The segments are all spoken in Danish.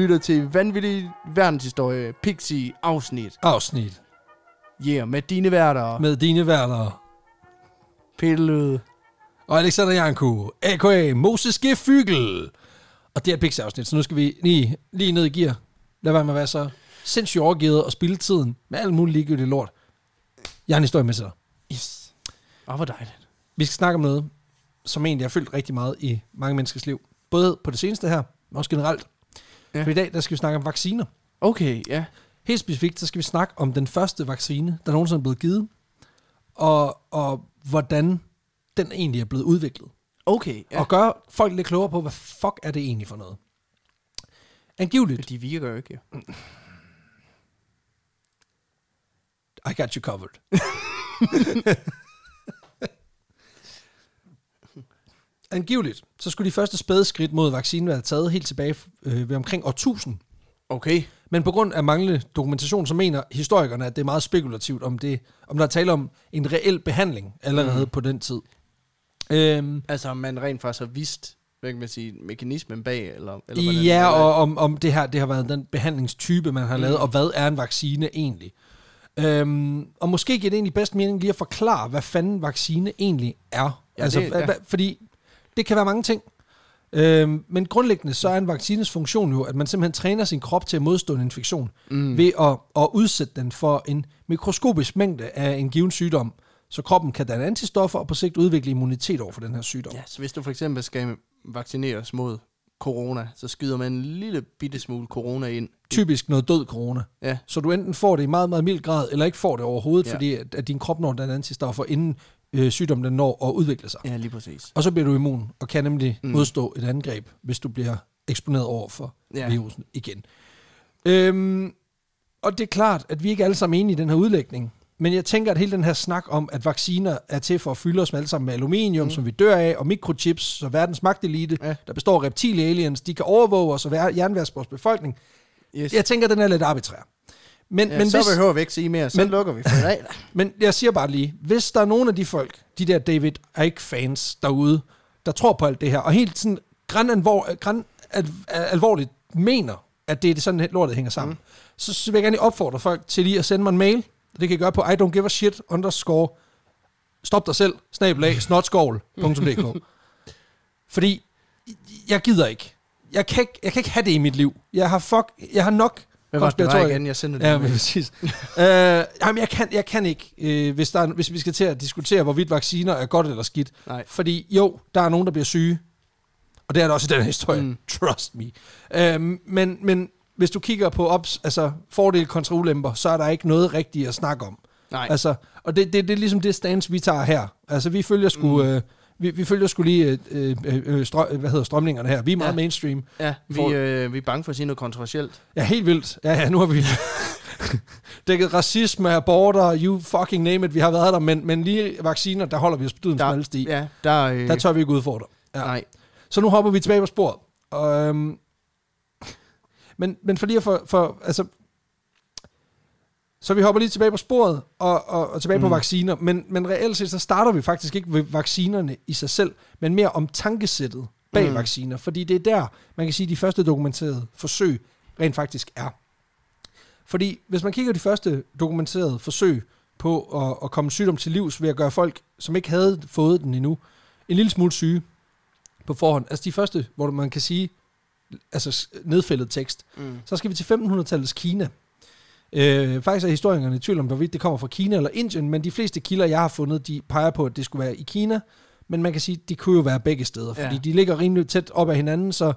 lytter til Vanvittig Verdenshistorie Pixie afsnit. Afsnit Yeah, med dine værter. med dine værter. Løde. Og Alexander Janko, a.k.a. Moses G. Fygel. Og det er et Pixie-afsnit, så nu skal vi lige, lige ned i gear. Lad være med at være så sindssygt overgivet og spille tiden med alt muligt ligegyldigt lort. Jeg har en historie med til dig. Yes. Åh, hvor dejligt. Vi skal snakke om noget, som egentlig har fyldt rigtig meget i mange menneskers liv. Både på det seneste her, men også generelt. Ja. For i dag, der skal vi snakke om vacciner. Okay, ja. Helt specifikt, så skal vi snakke om den første vaccine, der nogensinde er blevet givet, og, og hvordan den egentlig er blevet udviklet. Okay, ja. Og gøre folk lidt klogere på, hvad fuck er det egentlig for noget. Angiveligt, De virker jo ikke. I got you covered. Angiveligt, så skulle de første spæde skridt mod vaccinen være taget helt tilbage øh, ved omkring år 1000. Okay. Men på grund af manglende dokumentation, så mener historikerne, at det er meget spekulativt, om, det, om der er tale om en reel behandling allerede mm. på den tid. Øhm, Altså, om man rent faktisk har vidst, hvad kan man sige, mekanismen bag, eller, eller hvordan ja, det er. og om, om det her det har været den behandlingstype, man har lavet, og hvad er en vaccine egentlig? Øhm, og måske giver det egentlig bedst mening lige at forklare, hvad fanden vaccine egentlig er. Ja, altså, det- ja. hva- Fordi det kan være mange ting. Øhm, men grundlæggende så er en vaccines funktion jo, at man simpelthen træner sin krop til at modstå en infektion, mm. ved at, at udsætte den for en mikroskopisk mængde af en given sygdom, så kroppen kan danne antistoffer og på sigt udvikle immunitet over for den her sygdom. Ja, så hvis du for eksempel skal vaccineres mod corona, så skyder man en lille bitte smule corona ind. Typisk noget død corona. Ja, Så du enten får det i meget, meget mild grad, eller ikke får det overhovedet, Ja. fordi at, at din krop når den antistoffer, inden øh, sygdommen den når at udvikle sig. ja lige præcis. Og så bliver du immun, og kan nemlig Mm. modstå et angreb, hvis du bliver eksponeret over for Ja. virusen igen. Øhm, og det er klart, at vi ikke alle sammen er enige i den her udlægning. Men jeg tænker, at hele den her snak om, at vacciner er til for at fylde os med alle sammen med aluminium, mm. som vi dør af, og mikrochips, så verdens magtelite, Ja. der består af reptile aliens, de kan overvåge os og jernværs vores befolkning. Yes. Jeg tænker, at den er lidt arbitrær. Men, ja, men så hvis, behøver vi ikke sige mere, så men, lukker vi for i men jeg siger bare lige, hvis der er nogen af de folk, de der David Icke-fans derude, der tror på alt det her, og helt sådan græn, alvor, græn al, al, alvorligt mener, at det er det sådan, lortet hænger sammen, mm. så, så vil jeg gerne opfordre folk til lige at sende mig en mail. Det kan I gøre på I don't give a shit underscore stop dig selv, snabelag, snotskål.dk. Fordi jeg gider ikke. Jeg kan ikke, jeg kan ikke have det i mit liv. Jeg har, fuck, jeg har nok Hvad var det, var igen? Jeg sender det. Ja, men præcis. øh, jamen, jeg kan, jeg kan ikke, øh, hvis, der er, hvis vi skal til at diskutere, hvorvidt vacciner er godt eller skidt. Nej. Fordi jo, der er nogen, der bliver syge. Og det er der også i den her historie. Mm. Trust me. Øh, men, men hvis du kigger på ops, altså fordele kontra ulemper, så er der ikke noget rigtigt at snakke om. Nej. Altså, og det, det, det er ligesom det stance, vi tager her. Altså, vi følger sgu... Mm. Øh, vi, vi følger skulle lige øh, øh, øh, strø, hvad hedder strømningerne her. Vi er meget Ja. mainstream. Ja, vi, For- øh, vi er bange for at sige noget kontroversielt. Ja, helt vildt. Ja, ja, nu har vi dækket racisme, aborter, you fucking name it, vi har været der, men, men lige vacciner, der holder vi os på dydens Der, sti. ja, der, øh, Der tør vi ikke udfordre. Ja. Nej. Så nu hopper vi tilbage på sporet. Øhm, men, men for lige at for, for altså, så vi hopper lige tilbage på sporet og, og, og tilbage mm. på vacciner, men, men reelt set, så starter vi faktisk ikke ved vaccinerne i sig selv, men mere om tankesættet bag Mm. vacciner, fordi det er der, man kan sige, de første dokumenterede forsøg rent faktisk er. Fordi hvis man kigger på de første dokumenterede forsøg på at, at komme sygdom til livs ved at gøre folk, som ikke havde fået den endnu, en lille smule syge på forhånd. Altså de første, hvor man kan sige, altså nedfældet tekst. Mm. Så skal vi til 1500-tallets Kina. Øh, faktisk er historikerne i tvivl om, hvorvidt det kommer fra Kina eller Indien, men de fleste kilder, jeg har fundet, de peger på, at det skulle være i Kina. Men man kan sige, at de kunne jo være begge steder, fordi Ja. de ligger rimelig tæt op ad hinanden, så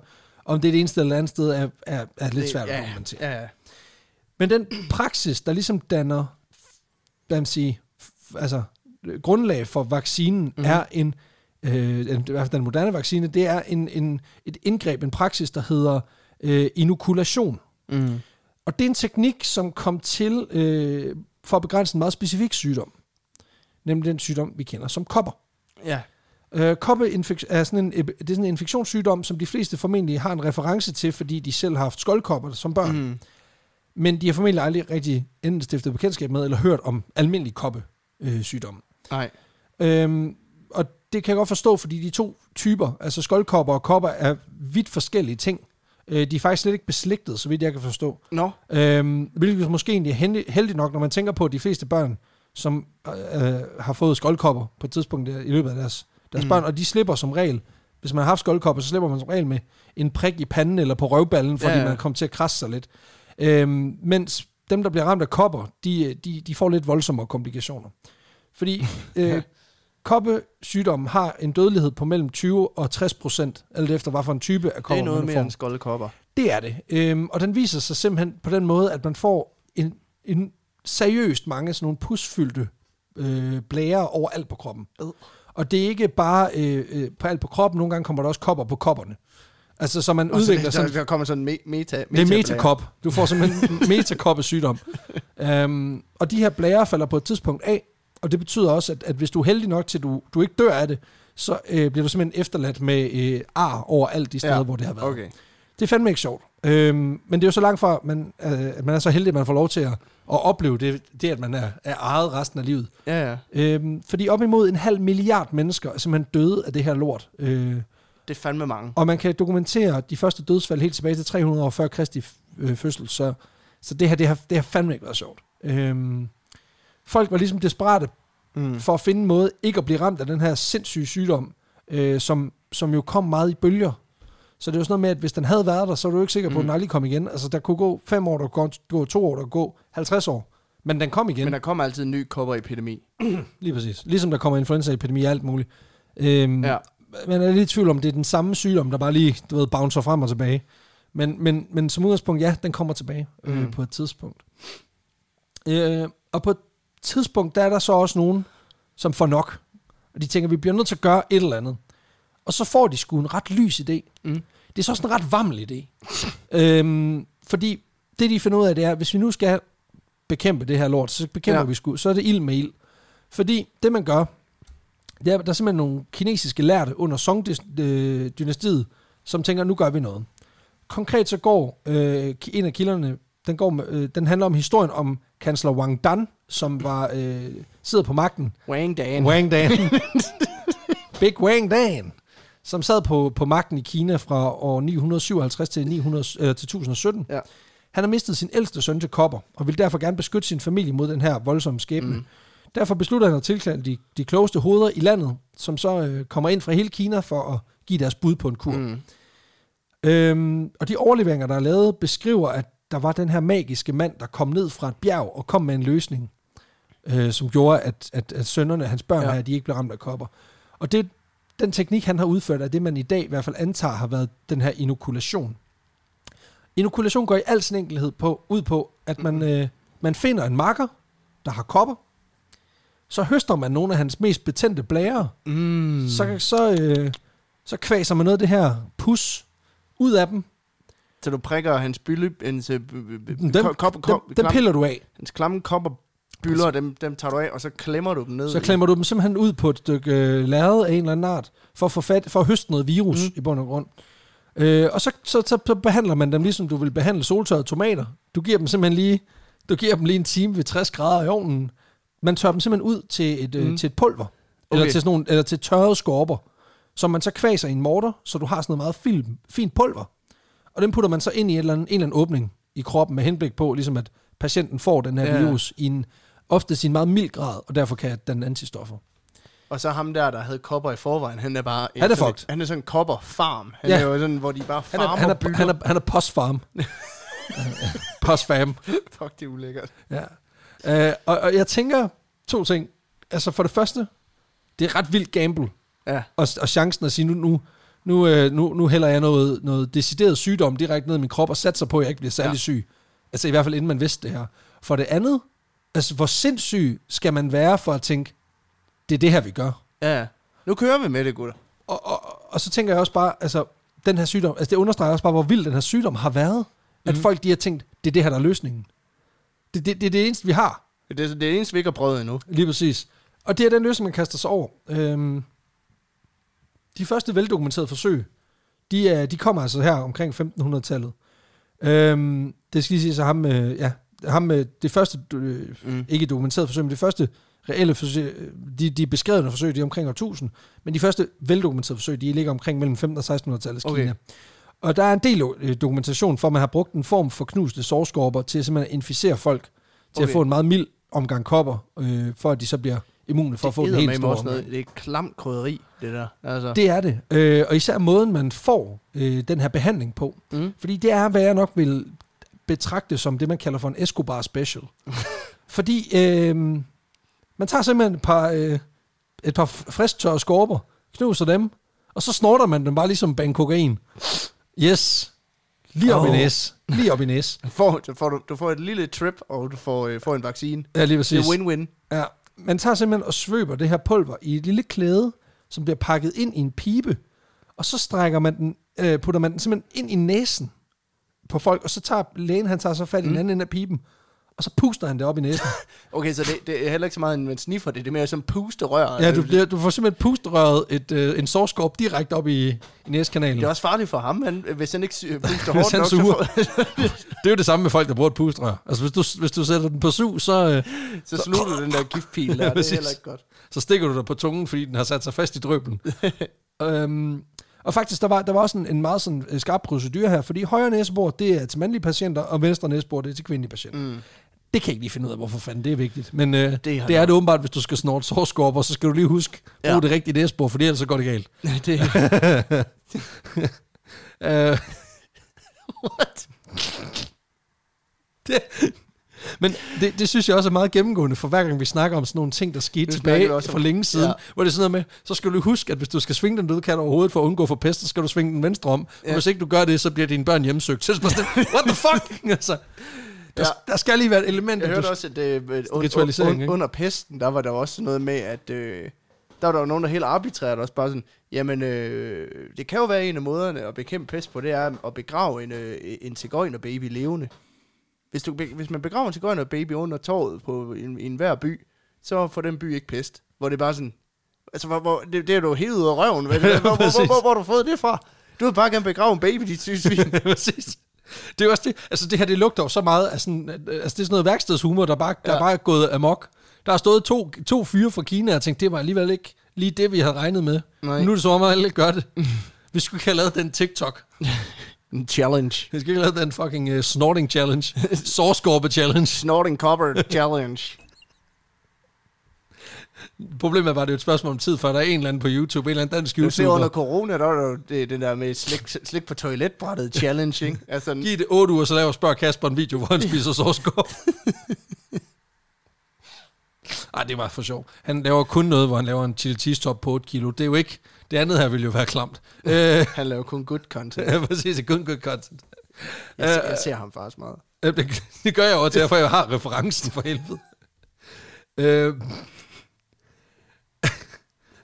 om det er det ene sted eller andet sted, er, er, er lidt svært at ja, dokumentere. Ja, ja. Men den praksis, der ligesom danner, hvad man sige, altså grundlag for vaccinen, Mhm. mm-hmm. er en, øh, i hvert fald den moderne vaccine, det er en, en, et indgreb, en praksis, der hedder øh, inokulation. Mm. Og det er en teknik, som kom til øh, for at begrænse en meget specifik sygdom. Nemlig den sygdom, vi kender som kopper. Ja. Øh, koppeinfek- er sådan en, det er sådan en infektionssygdom, som de fleste formentlig har en reference til, fordi de selv har haft skoldkopper som børn. Mm. Men de har formentlig aldrig rigtig enten stiftet bekendtskab med, eller hørt om almindelig koppesygdom. Øh. Nej. øhm, og det kan jeg godt forstå, fordi de to typer, altså skoldkopper og kopper, er vidt forskellige ting. Øh, de er faktisk slet ikke beslægtet, så vidt jeg kan forstå. Nå, Øhm, hvilket måske egentlig er heldig- heldigt nok, når man tænker på, at de fleste børn, som øh, har fået skoldkopper på et tidspunkt i løbet af deres, deres Mm. børn, og de slipper som regel, hvis man har haft skoldkopper, så slipper man som regel med en prik i panden eller på røvballen, fordi Ja, ja, ja. man kommer til at krasse sig lidt. Øhm, mens dem, der bliver ramt af kopper, de, de, de får lidt voldsommere komplikationer. Fordi øh, koppesygdommen har en dødelighed på mellem 20 og 60 procent, alt efter hvad for en type af det kopper er noget mere end skoldkopper. Det er det. Øhm, og den viser sig simpelthen på den måde, at man får en, en seriøst mange sådan nogle pusfyldte øh, blære overalt på kroppen. Øh. Og det er ikke bare øh, øh, på alt på kroppen, nogle gange kommer der også kopper på kopperne. Altså, så man så udvikler der, sådan... der, der kommer sådan en me- meta, Det er metakop. Du får simpelthen metakoppesygdom. Um, og de her blære falder på et tidspunkt af, og det betyder også, at, at hvis du er heldig nok til, at du, du ikke dør af det, så øh, bliver du simpelthen efterladt med øh, ar over alt de steder, Ja, hvor det har været. Okay. Det er fandme ikke sjovt. Øhm, men det er jo så langt fra, at man, øh, at man er så heldig, at man får lov til at, at opleve det, det, at man er, er ejet resten af livet. Ja, ja. Øhm, fordi op imod en halv milliard mennesker er simpelthen døde af det her lort. Øh, Det er fandme mange. og man kan dokumentere de første dødsfald helt tilbage til 300 år før Kristi øh, fødsel, så, så det her, det har, det har fandme ikke været sjovt. Øhm, folk var ligesom desperate Mm. for at finde en måde ikke at blive ramt af den her sindssyge sygdom, øh, som, som jo kom meget i bølger. Så det er jo sådan noget med, at hvis den havde været der, så er du jo ikke sikker på, at den Mm. aldrig kom igen. Altså, der kunne gå fem år, der kunne gå to år, der kunne gå 50 år. Men den kom igen, Men der kommer altid en ny kopperepidemi. lige præcis. Ligesom der kommer influenzaepidemi og alt muligt. Øhm, Ja. Man er lidt i tvivl om, det er den samme sygdom, der bare lige, du ved, bouncer frem og tilbage. Men, men, men som udgangspunkt, ja, den kommer tilbage øh, Mm. på et tidspunkt. Øh, og på et tidspunkt, der er der så også nogen, som får nok. Og de tænker, vi bliver nødt til at gøre et eller andet. Og så får de sgu en ret lys idé. Mm. Det er så også en ret vammel idé. øhm, fordi det, de finder ud af, det er, hvis vi nu skal bekæmpe det her lort, så bekæmper Ja. vi sgu, så er det ild med ild. Fordi det, man gør, det er, der er simpelthen nogle kinesiske lærte under Song-dynastiet, som tænker, nu gør vi noget. Konkret så går øh, en af kilderne, den, går, med- øh, den handler om historien om kansler Wang Dan, som var øh, sidder på magten. Wang Dan. Wang Dan. Big Wang Dan. Som sad på, på magten i Kina fra år 957 til, 900, øh, til 1017. Ja. Han har mistet sin ældste søn til kopper, og vil derfor gerne beskytte sin familie mod den her voldsomme skæbne. Mm. Derfor beslutter han at tilkalde de, de klogeste hoveder i landet, som så øh, kommer ind fra hele Kina for at give deres bud på en kur. Mm. Øhm, og de overleveringer, der er lavet, beskriver, at der var den her magiske mand, der kom ned fra et bjerg og kom med en løsning, øh, som gjorde, at, at, at sønnerne, hans børn Ja. her, de ikke blev ramt af kopper. Og det, den teknik, han har udført, er det, man i dag i hvert fald antager har været den her inokulation. Inokulation går i al sin enkelhed på, ud på, at man, øh, man finder en marker, der har kopper, så høster man nogle af hans mest betændte blære, Mm. så, så, øh, så kvaser man noget af det her pus ud af dem. Så du prikker hans bylle, hans, øh, b- b- Dem, kop, kop, dem, kop, dem klam- piller du af. hans klamme kopper byller, dem, dem tager du af, og så klemmer du dem ned. Så klemmer du dem simpelthen ud på et stykke øh, lærred af en eller anden art, for at, få fat, for at høste noget virus Mm. i bund og grund. Øh, og så, så, så, så behandler man dem, ligesom du vil behandle soltørrede tomater. Du giver dem simpelthen lige, du giver dem lige en time ved 60 grader i ovnen. Man tørrer dem simpelthen ud til et, mm. Mm. øh, til et pulver. Eller, Okay. til sådan nogle, eller til tørrede skorper, som man så kvaser i en morter, så du har sådan noget meget film, fint pulver. Og den putter man så ind i et eller andet, en eller anden åbning i kroppen med henblik på, ligesom at patienten får den her ja. virus i en ofte en meget mild grad, og derfor kan den antistoffer. Og så ham der, der havde kopper i forvejen, han er bare... Han er sådan- fucked. Han er sådan en kopper farm. Han Ja. er jo sådan, hvor de bare Han er, farmer han er, han er, han er postfarm. Postfam. Fuck, det er ulækkert. Ja. Uh, og, og jeg tænker to ting. Altså for det første, det er ret vildt gamble. Ja. Og, og chancen at sige, nu, nu, nu, øh, nu, nu hælder jeg noget, noget decideret sygdom direkte ned i min krop og satser på, at jeg ikke bliver særlig ja. syg. Altså i hvert fald inden man vidste det her. For det andet, altså hvor sindssyg skal man være for at tænke, det er det her, vi gør. Ja. Nu kører vi med det, gutter. Og, og, og så tænker jeg også bare, altså den her sygdom, altså det understreger også bare, hvor vild den her sygdom har været. At Mhm. folk de har tænkt, det er det her, der er løsningen. Det, det, det er det eneste, vi har. Det er det er det eneste, vi ikke har prøvet endnu. Lige præcis. Og det er den løsning, man kaster sig over. Øhm, de første veldokumenterede forsøg, de, er, de kommer altså her omkring 1500-tallet. Øhm, det skal lige sige, så ham, øh, ja, ham med det første, øh, Mm. ikke dokumenterede forsøg, men det første reelle forsøg, øh, de, de beskrevne forsøg, de er omkring år 1000, men de første veldokumenterede forsøg, de ligger omkring mellem 1500 og 1600-tallets Okay. Kina. Og der er en del øh, dokumentation for, at man har brugt en form for knuste sårskorper til simpelthen at inficere folk, til okay. at få en meget mild omgang kopper, øh, for at de så bliver immune for at få det den helt med store også noget, det er klamt krydderi, det der. Altså. Det er det. Øh, og især måden, man får øh, den her behandling på. Mm. Fordi det er, hvad jeg nok vil betragte som det, man kalder for en Escobar special. Fordi øh, man tager simpelthen et par, øh, et par frisk tørre skorper, knuser dem, og så snorter man dem bare ligesom bag kokain. Yes. Lige op i Åh. næs. Lige op i næs. Du får, du, får, du får et lille trip, og du får, øh, får en vaccine. Ja, lige Det præcis. er win-win. Ja, man tager simpelthen og svøber det her pulver i et lille klæde, som bliver pakket ind i en pibe, og så strækker man den, øh, putter man den simpelthen ind i næsen på folk, og så tager lægen, han tager så fat i den anden ende af piben, og så puster han det op i næsen. Okay, så det, det er heller ikke så meget en sniffer det, det er mere som pusterør. ja, du, bliver, du får simpelthen pusterøret et, øh, en sårskorp direkte op i, i næskanalen. Det er også farligt for ham, han, hvis han ikke puster hårdt nok, suger. Det er jo det samme med folk, der bruger et pusterør. Altså, hvis du, hvis du sætter den på su, så, øh, så slutter den der giftpil der. det præcis. er heller ikke godt. så stikker du dig på tungen, fordi den har sat sig fast i drøben. øhm, og faktisk, der var, der var også en, en meget sådan, øh, skarp procedure her, fordi højre næsebor, det er til mandlige patienter, og venstre næsebor, det er til kvindelige patienter. Mm. Det kan jeg ikke lige finde ud af, hvorfor fanden det er vigtigt. Men øh, det, Det er nok. det åbenbart, hvis du skal snorte sårskorper, så skal du lige huske, brug Ja. det rigtige næsebor, for ellers så går det galt. det, Øh, what? det, men det, det synes jeg også er meget gennemgående, for hver gang vi snakker om sådan nogle ting, der skete snakker tilbage også for længe siden, ja. Hvor det er sådan noget med, så skal du huske, at hvis du skal svinge den døde kat over hovedet for at undgå for pest, så skal du svinge den venstre om. Ja. Og hvis ikke du gør det, så bliver dine børn hjemsøgt. Så det what the fuck? altså, der, Ja. der skal lige være et element, Jeg hørte du, også, at øh, un, un, un, under pesten, der var der også noget med, at øh, der var der jo nogen, der helt arbitrært også bare sådan, jamen, øh, det kan jo være en af måderne at bekæmpe pest på, det er at begrave en, øh, en cigøjnerbaby levende. Hvis, du, hvis man begraver en cigøjnerbaby under torvet på en, i enhver by, så får den by ikke pest. Hvor det er bare sådan, altså, hvor, hvor, det, det er du helt ud af røven. Hvor, hvor, hvor, hvor, hvor, hvor, har du fået det fra? Du vil bare gerne begrave en baby, dit syge svin. Præcis. Det er også det, altså det her, det lugter jo så meget af sådan, altså det er sådan noget værkstedshumor, der bare, ja. der bare er gået amok. Der har stået to, to fyre fra Kina og tænkt, det var alligevel ikke lige det, vi havde regnet med. Nej. Nu er det så om, at alle gør det. Vi skulle ikke have lavet den TikTok. En challenge. Vi skal ikke lavet den fucking uh, snorting challenge. Sårskorpe challenge. Snorting copper challenge. Problemet er bare, det er et spørgsmål om tid, for der er en eller anden på YouTube, en eller anden dansk Du ser under YouTuber. corona, der var jo det, det der med slik, slik på toiletbrættet challenge, ikke? Altså, Giv det 8 uger, så laver spørg Kasper en video, hvor han spiser sårskorp. Ej, det var for sjov. Han laver kun noget, hvor han laver en chili cheese top på 8 kilo. Det er jo ikke... Det andet her ville jo være klamt. Øh, han laver kun good content. ja, præcis, det er kun good content. Jeg, ser, jeg ser ham faktisk meget. Øh, Det, det gør jeg også, derfor jeg har referencen for helvede. Øh.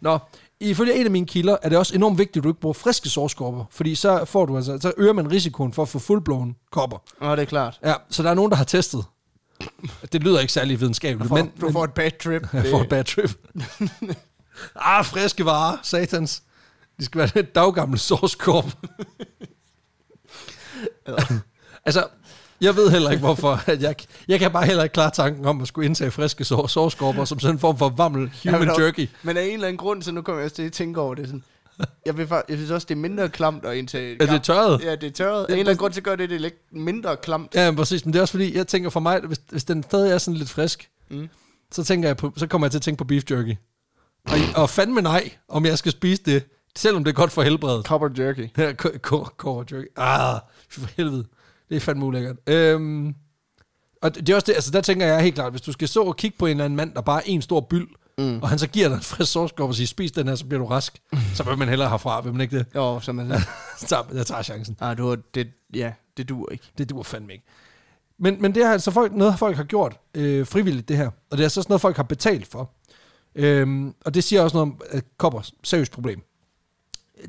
Nå, ifølge en af mine kilder er det også enormt vigtigt, at du ikke bruger friske sårskorper, fordi så får du altså, så øger man risikoen for at få fuldblåen kopper. Åh, det er klart. Ja, så der er nogen, der har testet. Det lyder ikke særlig videnskabeligt, For, men, du får et bad trip. jeg får et bad trip. Ah, friske varer, satans. De skal være et daggammelt sårskorp. altså, jeg ved heller ikke, hvorfor. At jeg, jeg kan bare heller ikke klare tanken om at skulle indtage friske sår, sårskorper som sådan en form for vammel human men, jerky. Men af en eller anden grund, så nu kommer jeg også til at tænke over det. Sådan, jeg, vil, jeg synes også, det er mindre klamt at indtage... Er det tørret? Ja, det er tørret. Af en eller anden grund, så gør det det lidt mindre klamt. Ja, men præcis. Men det er også fordi, jeg tænker for mig, hvis, hvis den stadig er sådan lidt frisk, Mm. så, tænker jeg på, så kommer jeg til at tænke på beef jerky. Og, og fandme nej, om jeg skal spise det, selvom det er godt for helbredet. Copper jerky. Ja, Cover jerky. Ah, for helvede. Det er fandme ulækkert. Øhm, og det er også det, altså der tænker jeg helt klart, hvis du skal så og kigge på en eller anden mand, der bare er en stor byld, mm. og han så giver dig en frisk sovskop og siger, spis den her, så bliver du rask, så vil man hellere herfra, vil man ikke det? Jo, som man Så jeg tager chancen. ah, du det, ja, det duer ikke. Det duer fandme ikke. Men, men det er altså folk, noget, folk har gjort øh, frivilligt, det her. Og det er altså også noget, folk har betalt for. Øhm, og det siger også noget om, at kopper seriøst problem.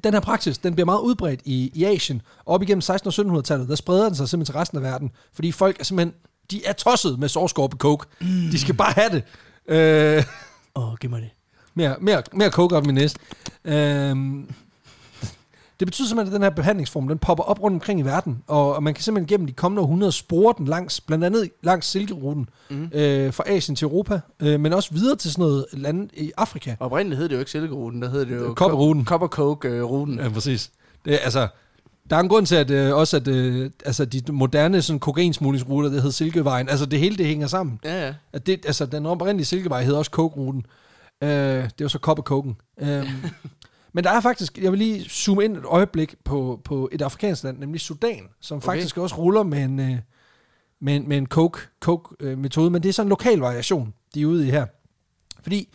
Den her praksis, den bliver meget udbredt i, i Asien. Og op igennem 1600- og 1700-tallet, der spreder den sig simpelthen til resten af verden. Fordi folk er simpelthen, de er tosset med sårskorpe coke. Mm. De skal bare have det. Øh, Åh, oh, giv mig det. mere, mere, mere coke op min næste. Øhm, det betyder simpelthen, at den her behandlingsform, den popper op rundt omkring i verden, og, og man kan simpelthen gennem de kommende århundreder spore den langs, blandt andet langs Silkeruten, mm. øh, fra Asien til Europa, øh, men også videre til sådan noget lande i Afrika. Oprindeligt hed det jo ikke Silkeruten, der hed det jo... Kopperruten. Copper Coke-ruten. Ja, præcis. Det altså, Der er en grund til, at øh, også at, øh, altså, de moderne sådan, kokainsmuglingsruter, det hedder Silkevejen, altså det hele det hænger sammen. Ja, ja. At det, altså, den oprindelige Silkevej hedder også Coke-ruten. Øh, det var så Koppe Koken. Øh, men der er faktisk, jeg vil lige zoome ind et øjeblik på, på et afrikansk land, nemlig Sudan, som Okay. faktisk også ruller med en, øh, med en, med en Coke, Coke-metode, men det er sådan en lokal variation, de er ude i her. Fordi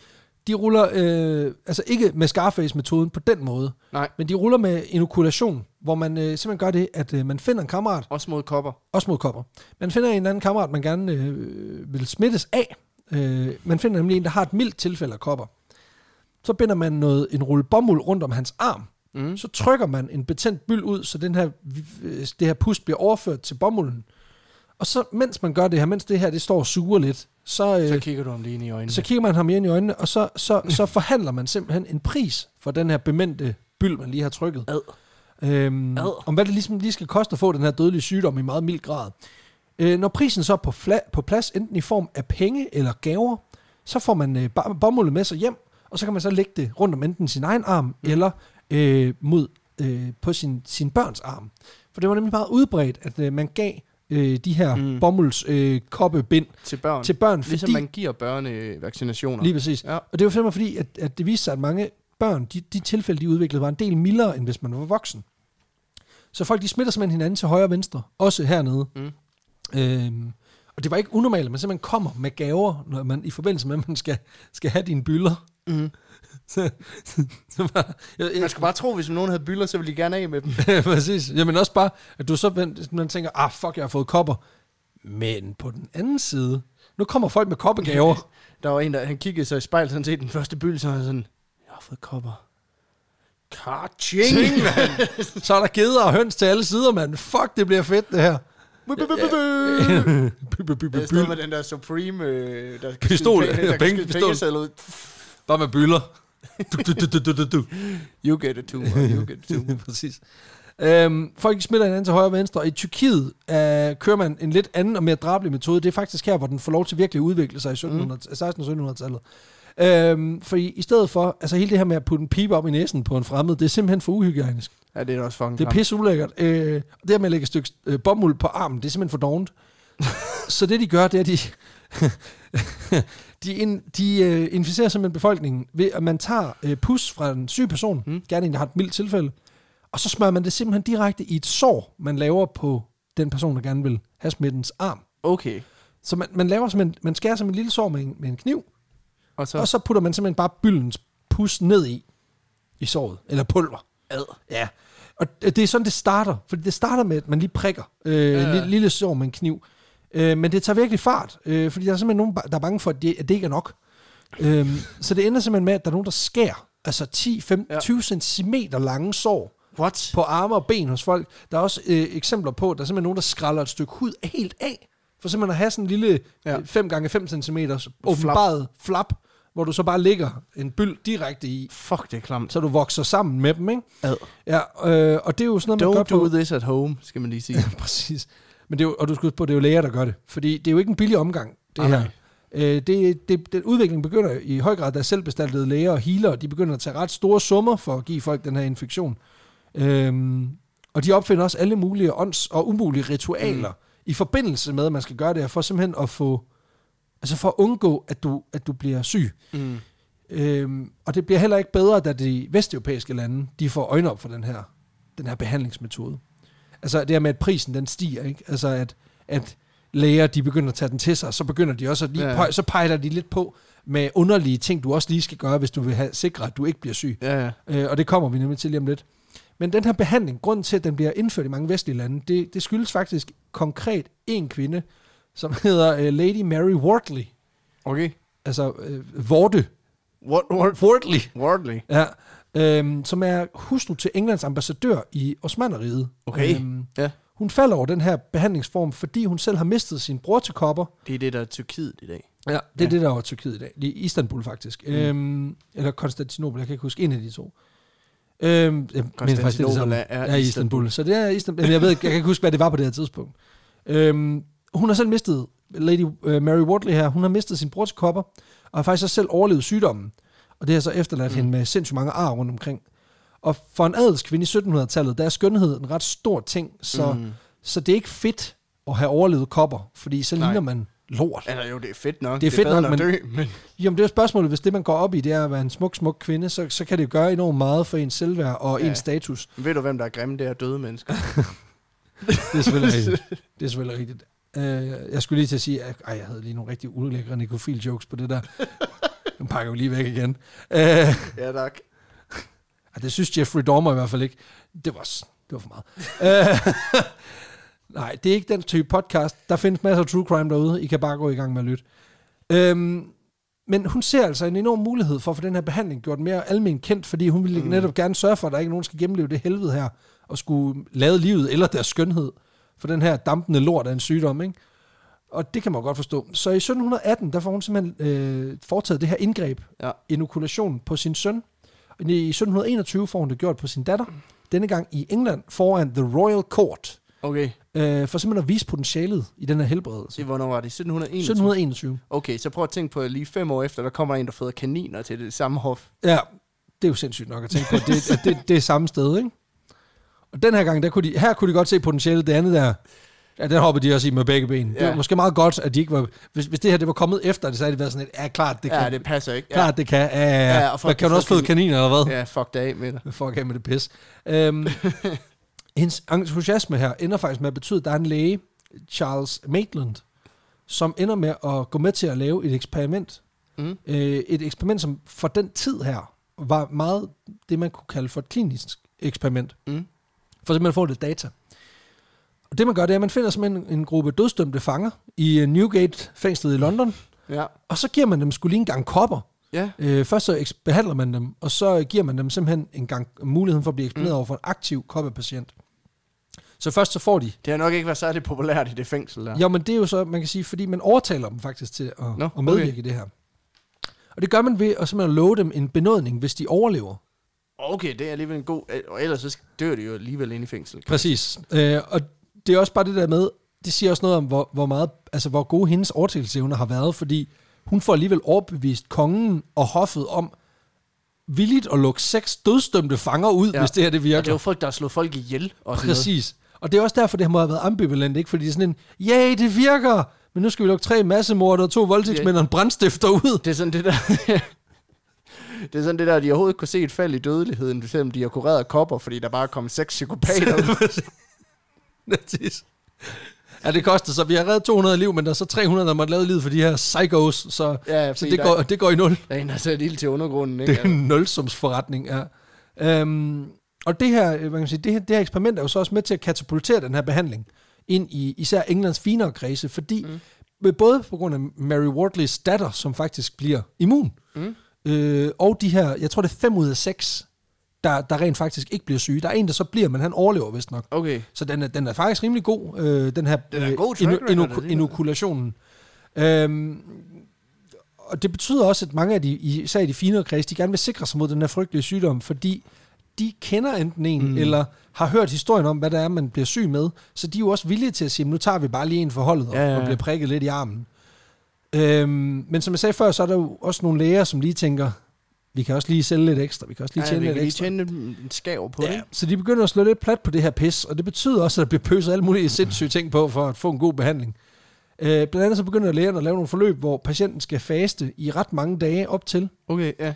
de ruller, øh, altså ikke med Scarface-metoden på den måde, Nej, men de ruller med inokulation, hvor man øh, simpelthen gør det, at øh, man finder en kammerat, også mod kopper. også mod kopper. Man finder en anden kammerat, man gerne øh, vil smittes af. Øh, man finder nemlig en, der har et mildt tilfælde af kopper. Så binder man noget, en rulle bomuld rundt om hans arm. Mm. Så trykker man en betændt byld ud, så den her, øh, det her pust bliver overført til bomulden. Og så, mens man gør det her, mens det her det står og suger lidt, så, øh, Så kigger du ham lige ind i øjnene. så kigger man ham ind i øjnene, og så, så, så forhandler man simpelthen en pris for den her bemændte byld, man lige har trykket. Ad. Øhm, Ad. om hvad det ligesom lige skal koste at få den her dødelige sygdom i meget mild grad. Øh, når prisen så er på, fla- på plads, enten i form af penge eller gaver, så får man øh, bomuldet med sig hjem, og så kan man så lægge det rundt om enten sin egen arm, mm. eller øh, mod øh, på sin, sin børns arm. For det var nemlig meget udbredt, at øh, man gav øh, de her Mm. mm. bomulds øh, Til børn. til børn, Ligesom fordi... man giver børnevaccinationer. Lige præcis. Ja. Og det var simpelthen fordi, at, at det viste sig, at mange børn, de, de tilfælde, de udviklede, var en del mildere, end hvis man var voksen. Så folk, de smitter simpelthen hinanden til højre og venstre, også hernede. Mm. Øhm, og det var ikke unormalt, at man simpelthen kommer med gaver, når man, i forbindelse med, at man skal, skal have dine bylder. Mm. så, så var, jeg, jeg, Man skulle bare tro, hvis nogen havde bylder, så ville de gerne af med dem. præcis. Jamen også bare, at du så man tænker, ah fuck, jeg har fået kopper. Men på den anden side, nu kommer folk med koppegaver. Der var en, der han kiggede sig i spejlet, sådan set den første byld, så han sådan, jeg har fået kopper. Ka-ching! så er der geder og høns til alle sider, mand. Fuck, det bliver fedt, det her. Det er med den der Supreme, øh, der kan Pistol. penge- der kan Penge- skyde pistol. Bare med byller. Du, du, du, du, du, du. You get too, man. you get it too. Præcis. Øhm, folk smitter hinanden til højre og venstre, og i Tyrkiet øh, kører man en lidt anden og mere drabelig metode. Det er faktisk her, hvor den får lov til virkelig at udvikle sig i 1700, 1600 og 1700-tallet. Øhm, for i, i stedet for, altså hele det her med at putte en pibe op i næsen på en fremmed, det er simpelthen for uhygiejnisk. Ja, det er også fucking Det er pisse ulækkert. Øh, og det her med at lægge et stykke øh, bomuld på armen, det er simpelthen for dovent. så det de gør, det er, at de, de, in, de øh, inficerer simpelthen befolkningen ved, at man tager øh, pus fra en syg person, Mm. gerne en, der har et mildt tilfælde, og så smører man det simpelthen direkte i et sår, man laver på den person, der gerne vil have smittens arm. Okay. Så man, man laver simpelthen, man skærer som en lille sår med en, med en kniv, Og så... og så putter man simpelthen bare byldens pus ned i, i såret, eller pulver. Ad. Ja, og det er sådan, det starter. For det starter med, at man lige prikker øh, ja. en lille, lille sår med en kniv. Øh, men det tager virkelig fart, øh, fordi der er simpelthen nogen, der er bange for, at det, at det ikke er nok. Øh, så det ender simpelthen med, at der er nogen, der skærer altså 10, 15, Ja. ja. 20 cm lange sår What? på arme og ben hos folk. Der er også øh, eksempler på, at der er simpelthen nogen, der skræller et stykke hud helt af, for simpelthen at have sådan en lille Ja. ja. 5 gange 5 cm åbenbaret flap, hvor du så bare lægger en byld direkte i, Fuck, det er klamt. så du vokser sammen med dem, ikke? Ad. Ja, øh, og det er jo sådan noget, man Don't gør på... do this at home, skal man lige sige. Præcis. Men det er jo, og du skal på, det er jo læger, der gør det. Fordi det er jo ikke en billig omgang, det Nej, her. nej. Øh, det, det, den udvikling begynder i høj grad, da selvbestaltede læger og healer, de begynder at tage ret store summer for at give folk den her infektion. Øhm, og de opfinder også alle mulige ånds- og umulige ritualer mm. i forbindelse med, at man skal gøre det her, for simpelthen at få, altså for at undgå, at du, at du bliver syg. Mm. Øhm, og det bliver heller ikke bedre, da de vesteuropæiske lande, de får øjne op for den her, den her behandlingsmetode. Altså det her med, at prisen den stiger, ikke? Altså at, at læger, de begynder at tage den til sig, så begynder de også at lige Ja, ja. så peger de lidt på med underlige ting, du også lige skal gøre, hvis du vil have, sikre, at du ikke bliver syg. Ja, ja. Øh, og det kommer vi nemlig til lige om lidt. Men den her behandling, grunden til, at den bliver indført i mange vestlige lande, det, det skyldes faktisk konkret en kvinde, som hedder uh, Lady Mary Wortley. Okay. Altså uh, Vorte. What, Wortley. Wardley. Ja, øhm, som er hustru til Englands ambassadør i Osmaneriet. Okay. Øhm, Ja. hun falder over den her behandlingsform, fordi hun selv har mistet sin bror til kopper. Det er det, der er Tyrkiet i dag. Ja, det er Ja. det, der var Tyrkiet i dag. I Istanbul faktisk. Mm. Øhm, eller Konstantinopel, jeg kan ikke huske en af de to. Øhm, jeg mener faktisk, det er det samme. er, er Ja, i Istanbul. Så det er Istanbul. Jeg ved ikke, jeg kan ikke huske, hvad det var på det her tidspunkt. Øhm, hun har selv mistet, Lady uh, Mary Wortley her, hun har mistet sin bror til kopper, og har faktisk også selv overlevet sygdommen. Og det har så efterladt Mm. hende med sindssygt mange ar rundt omkring. Og for en adelskvinde i 1700-tallet, der er skønhed en ret stor ting, så, mm. så det er ikke fedt at have overlevet kopper, fordi så Nej. ligner man lort. Eller jo, det er fedt nok. Det er fedt bedre nok, end at men- dø, men... Jamen det er spørgsmålet, hvis det man går op i, det er at være en smuk, smuk kvinde, så, så kan det jo gøre enormt meget for ens selvværd og Ja. ens status. Ved du, hvem der er grimme? Det er døde mennesker. Det er selvfølgelig rigtigt. Det er selvfølgelig rigtigt. Uh, jeg skulle lige til at sige, at ej, jeg havde lige nogle rigtig ulækre nekrofil jokes på det der. Nu pakker vi lige væk igen. Uh, ja, tak. det synes Jeffrey Dahmer i hvert fald ikke. Det var, det var for meget. Uh, nej, det er ikke den type podcast. Der findes masser af true crime derude. I kan bare gå i gang med at lytte. Um, men hun ser altså en enorm mulighed for at få den her behandling gjort mere almen kendt, fordi hun ville mm. netop gerne sørge for, at der ikke er nogen skal gennemleve det helvede her, og skulle lade livet eller deres skønhed for den her dampende lort af en sygdom, ikke? Og det kan man godt forstå. Så i 1718, der får hun simpelthen øh, foretaget det her indgreb, Ja. inokulation på sin søn. I 1721 får hun det gjort på sin datter. Denne gang i England foran The Royal Court. Okay. Øh, for simpelthen at vise potentialet i den her helbredelse. Se, hvornår var det? 1721? 1721. Okay, så prøv at tænke på, at lige fem år efter, der kommer en, der føder kaniner til det samme hof. Ja, det er jo sindssygt nok at tænke på, at det, at det, det er samme sted, ikke? Og den her gang, der kunne de, her kunne de godt se potentialet. Det andet der, ja, den hopper de også i med begge ben. Det Ja. var måske meget godt, at de ikke var... Hvis, hvis det her det var kommet efter det, så havde de været sådan et, ja, klart, det kan. Ja, det passer ikke. Klart, det kan. Ja, ja, ja. Ja, ja og og folk kan du også få føde kaniner, eller hvad? Ja, fuck det af med det. Ja. Fuck af med det pis. Øhm, hendes entusiasme her ender faktisk med at betyde, at der er en læge, Charles Maitland, som ender med at gå med til at lave et eksperiment. Mm. Øh, et eksperiment, som for den tid her var meget det, man kunne kalde for et klinisk eksperiment. Mm. For simpelthen at få lidt data. Og det man gør, det er, at man finder simpelthen en, en gruppe dødsdømte fanger i øh, Newgate-fængslet i London, Ja. og så giver man dem skulle lige en gang kopper. Ja. Øh, først så behandler man dem, og så giver man dem simpelthen en gang muligheden for at blive eksponeret mm. over for en aktiv koppepatient. Så først så får de... Det har nok ikke været særlig populært i det fængsel der. Jo, men det er jo så, man kan sige, fordi man overtaler dem faktisk til at, Nå, at medvirke okay. i det her. Og det gør man ved at simpelthen love dem en benådning, hvis de overlever. Okay, det er alligevel en god... Og ellers så dør de jo alligevel inde i fængsel. Præcis. Øh, og det er også bare det der med, det siger også noget om, hvor, hvor meget, altså hvor gode hendes overtagelsesevner har været, fordi hun får alligevel overbevist kongen og hoffet om villigt at lukke seks dødsdømte fanger ud, ja. Hvis det her det virker. Og det er jo folk, der har slået folk ihjel. Og. Præcis. Og det er også derfor, det må have været ambivalent, ikke? Fordi det er sådan en, ja, det virker, men nu skal vi lukke tre massemorder, to voldtægtsmænd og en brandstifter ud. Det er sådan det der... det er sådan det der, de overhovedet ikke kunne se et fald i dødeligheden, selvom de har kureret kopper, fordi der bare kommet seks psykopater ud. Ja, det koster så. Vi har reddet 200 liv, men der er så 300, der måtte lave livet for de her psychos, så, Ja, så det, der, går, det går i nul. der er en, der sat ild til undergrunden, ikke? Det er en nulsumsforretning, ja. Øhm, og det her, kan man sige, det her, det her eksperiment er jo så også med til at katapultere den her behandling ind i især Englands finere kredse, fordi mm. både på grund af Mary Wortleys datter, som faktisk bliver immun, Mm. øh, og de her, jeg tror det er fem ud af seks, der, der rent faktisk ikke bliver syge. Der er en, der så bliver, men han overlever vist nok. Okay. Så den er, den er faktisk rimelig god, øh, den her Den er øh, god inu- inu- inokulationen. Øhm, og det betyder også, at mange af de, især i de finere kreds, de gerne vil sikre sig mod den her frygtelige sygdom, fordi de kender enten en, mm. eller har hørt historien om, hvad der er, man bliver syg med. Så de er jo også villige til at sige, nu tager vi bare lige en forholdet, Ja, ja, ja. og bliver prikket lidt i armen. Øhm, men som jeg sagde før, så er der jo også nogle læger, som lige tænker, vi kan også lige sælge lidt ekstra, vi kan også lige Ja, tjene vi lidt kan lige ekstra. tjene en skav på Ja, det. så de begynder at slå lidt plat på det her pis, og det betyder også, at der bliver pøset alle mulige sindssyge ting på for at få en god behandling. Øh, blandt andet så begynder lægerne at lave nogle forløb, hvor patienten skal faste i ret mange dage op til. Okay, ja.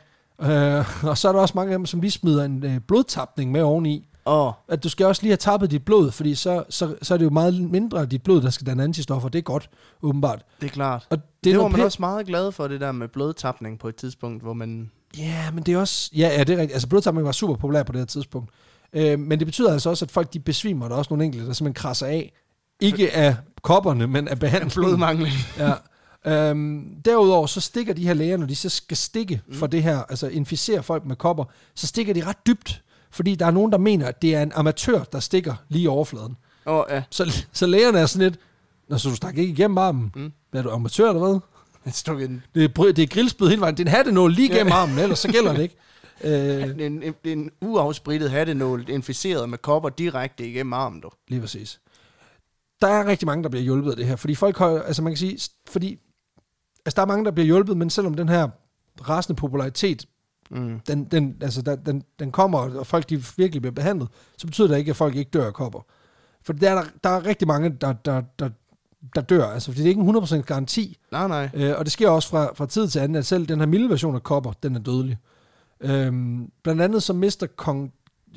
Øh, og så er der også mange af dem, som lige smider en øh, blodtapning med oveni. Åh, At du skal også lige have tappet dit blod, fordi så, så, så er det jo meget mindre dit blod, der skal danne antistoffer. Det er godt, åbenbart. det er klart. Og det, Det, er var man også meget glad for, det der med blodtapning på et tidspunkt, hvor man... Ja, men det er også... Ja, ja det er rigtigt. Altså, blodtapning var super populær på det her tidspunkt. Øh, men det betyder altså også, at folk de besvimer. Der er også nogle enkelte, der simpelthen krasser af. Ikke af kopperne, men af behandlingen. Blodmangel. Ja. Øhm, derudover så stikker de her læger, når de så skal stikke for det her, altså inficere folk med kopper, så stikker de ret dybt. Fordi der er nogen, der mener, at det er en amatør, der stikker lige i overfladen. Åh, oh, ja. Så, så lægerne er sådan lidt, Nå, så du stak ikke igennem armen. Mm. Er du amatør eller hvad? Jeg stukket en, Det er, det er grillspyd hele vejen. Det er en hattenål lige gennem armen, ellers så gælder det ikke. Øh, en, en, en uafsprittet hattenål inficeret med kopper direkte igennem armen, du. Lige præcis. Der er rigtig mange, der bliver hjulpet af det her, fordi folk har, altså man kan sige, fordi, altså der er mange, der bliver hjulpet, men selvom den her rasende popularitet Mm. Den, den, altså, der, den, den kommer, og folk de virkelig bliver behandlet, så betyder det ikke, at folk ikke dør af kopper. For der er, der, der er rigtig mange, der, der, der, der dør, altså, fordi det er ikke en 100% garanti, Nej, nej. Øh, og det sker også fra, fra tid til anden, at selv den her milde version af kopper, den er dødelig. Øhm, blandt andet så mister kong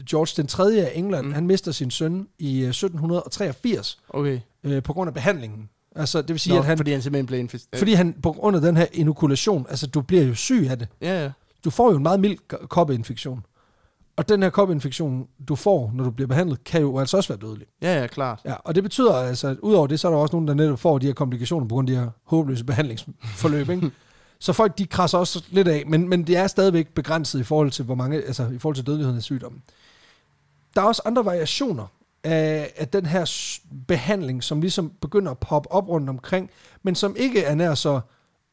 George den 3. af England, Mm. han mister sin søn i øh, 1783 Okay. øh, på grund af behandlingen. Altså, det vil sige, Nå, at han, fordi han simpelthen blev infesteret. fordi han på grund af den her inokulation, altså du bliver jo syg af det. Ja, ja. Du får jo en meget mild ko- koppeinfektion. Og den her koppeinfektion, du får, når du bliver behandlet, kan jo altså også være dødelig. Ja, ja, klart. Ja, og det betyder altså, at udover det, så er der også nogen, der netop får de her komplikationer på grund af de her håbløse behandlingsforløb. Ikke? så folk, de krasser også lidt af, men, men det er stadigvæk begrænset i forhold til, hvor mange, altså i forhold til dødeligheden af sygdommen. Der er også andre variationer af, af den her behandling, som ligesom begynder at poppe op rundt omkring, men som ikke er nær så,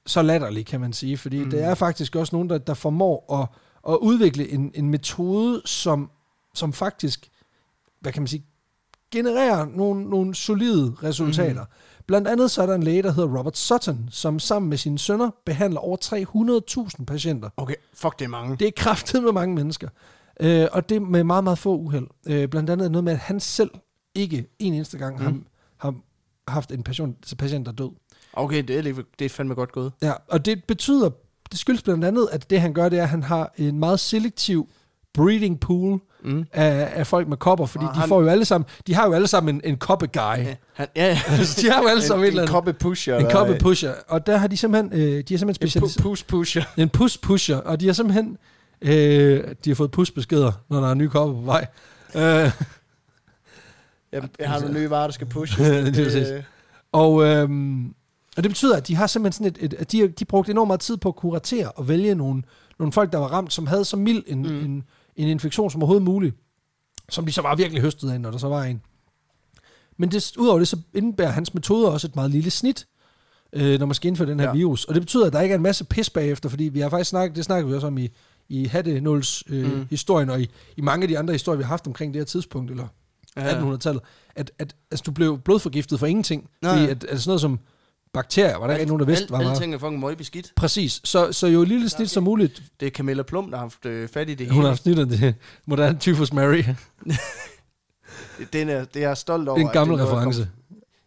så latterlig, kan man sige, fordi mm. det er faktisk også nogen, der, der formår at, at udvikle en, en metode, som, som faktisk, hvad kan man sige, genererer nogle, nogle solide resultater. Mm. Blandt andet så er der en læge, der hedder Robert Sutton, som sammen med sine sønner behandler over 300.000 patienter. Okay, fuck, det er mange. Det er kraftet med mange mennesker. Øh, og det med meget, meget få uheld. Øh, blandt andet noget med, at han selv ikke en eneste gang Mm. har, har haft en patient, patient, der er død. Okay, det er, lige- det er fandme godt gået. Ja, og det betyder, det skyldes blandt andet, at det han gør, det er, at han har en meget selektiv breeding pool Mm. af, af folk med kopper, fordi Og de han- får jo alle sammen, de har jo alle sammen en, en koppe guy. Ja, han, ja, ja. De har jo alle sammen et en, eller en koppe pusher. En koppe pusher. Og der har de simpelthen, øh, de har simpelthen En pu- specialiseret... pus pusher. En pus pusher. Og de har simpelthen... Øh, de har fået pusbeskeder, når der er nye kopper på vej. Øh, Jeg, jeg har nogle nye varer, der skal pushes. Det er. Øh, og, øhm, og det betyder, at de har simpelthen sådan et, et at de, de brugte enormt meget tid på at kuratere og vælge nogle, nogle folk, der var ramt, som havde så mild en, Mm. en, en infektion som overhovedet muligt, som de så var virkelig høstet af, når der så var en. Men det, udover det, så indebærer hans metode også et meget lille snit, øh, når man skal indføre den her Ja. virus. Og det betyder, at der ikke er en masse pis bagefter, fordi vi har faktisk snakket, det snakker vi også om i, i Hattenuls øh, Mm. mm. historien, og i, i mange af de andre historier, vi har haft omkring det her tidspunkt, eller ja. 1800-tallet, at, at altså, du blev blodforgiftet for ingenting. Nej. Fordi at, at sådan noget som bakterier, var der ikke nogen, der vidste, alt, var meget. Alting er fucking møg beskidt. Præcis. Så, så jo lille snit som muligt. Det er Camilla Plum, der har haft øh, fat i det Hun har hele. haft snittet det moderne tyfus Mary. Den er, det er jeg stolt over. Det er en gammel det er reference.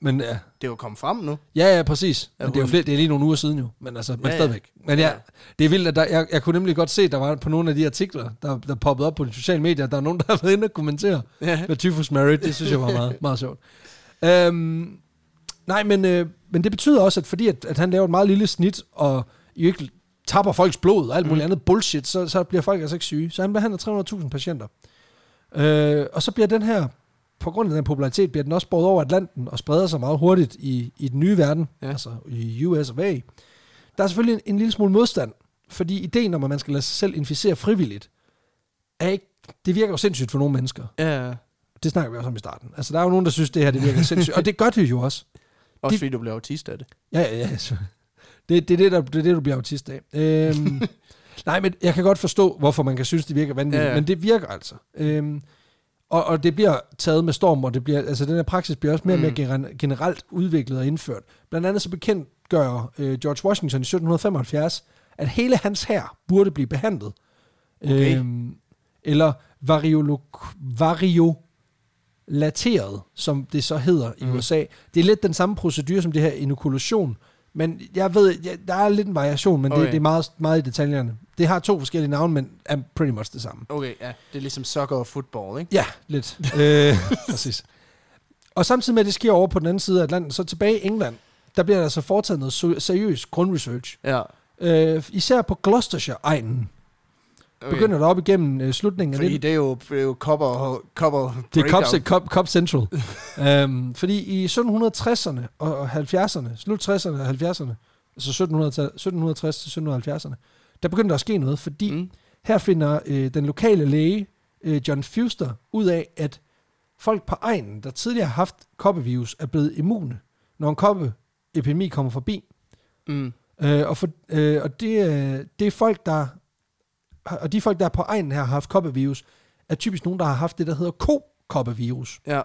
Men ja, det er jo kommet frem nu. ja, ja præcis. Men det er jo flere, det er lige nogle uger siden jo. Men altså, men Ja, ja. stadigvæk. Men ja, Ja. det er vildt, at der, jeg, jeg kunne nemlig godt se, at der var på nogle af de artikler, der, der poppede op på de sociale medier, der er nogen, der har været inde og kommentere. Ja. med tyfus Mary, det synes jeg var meget, meget sjovt. Øhm, nej, men, øh, men det betyder også, at fordi at, at han laver et meget lille snit, og I ikke tapper folks blod og alt muligt mm. andet bullshit, så, så bliver folk altså ikke syge. Så han behandler 300.000 patienter. Øh, og så bliver den her, på grund af den popularitet, bliver den også båret over Atlanten og spreder sig meget hurtigt i, i den nye verden, Ja. altså i US of A. Der er selvfølgelig en, en lille smule modstand, fordi ideen om, at man skal lade sig selv inficere frivilligt, er ikke, det virker jo sindssygt for nogle mennesker. ja. Det snakker vi også om i starten. Altså, der er jo nogen, der synes, det her det virker sindssygt. Og det gør det jo også. Også De- fordi du bliver autist af det. Ja, ja, ja. så- Det, det, er det, der, det er det, du bliver autist af. Øhm, nej, men jeg kan godt forstå, hvorfor man kan synes, det virker vanvittigt. Ja, Ja. Men det virker altså. Øhm, og, og det bliver taget med storm, og det bliver, altså, den her praksis bliver også mere og mere gener- generelt udviklet og indført. Blandt andet så bekendtgør øh, George Washington i 1775, at hele hans hær burde blive behandlet. Okay. Øhm, eller variolog- variolateret, som det så hedder i Mhm. USA. Det er lidt den samme procedure som det her inokulation, men jeg ved, ja, der er lidt en variation, men okay. Det, det er meget, meget i detaljerne. Det har to forskellige navne, men er pretty much det samme. Okay, ja. Det er ligesom soccer og football, ikke? Ja, lidt. øh, præcis. Og samtidig med, at det sker over på den anden side af Atlanten, så tilbage i England, der bliver der altså foretaget noget so- seriøs grundresearch. Ja. Øh, især på Gloucestershire-egnen Okay. begynder der op igennem øh, slutningen af Fordi 19 det er jo, det er jo copper, copper Det er. Cop, Cop, Cop Central. um, fordi i 1760'erne og 70'erne, slut 60'erne og 70'erne, altså 1700 1760 til 1770'erne, der begyndte der at ske noget, fordi. Mm. her finder øh, den lokale læge, øh, John Fuster, ud af, at folk på egnen, der tidligere har haft koppevirus, er blevet immune, når en koppeepidemi kommer forbi. Mm. Øh, og for, øh, og det, øh, det er folk, der og de folk, der på egnen her har haft koppevirus, er typisk nogen, der har haft det, der hedder ko-koppevirus. Ja.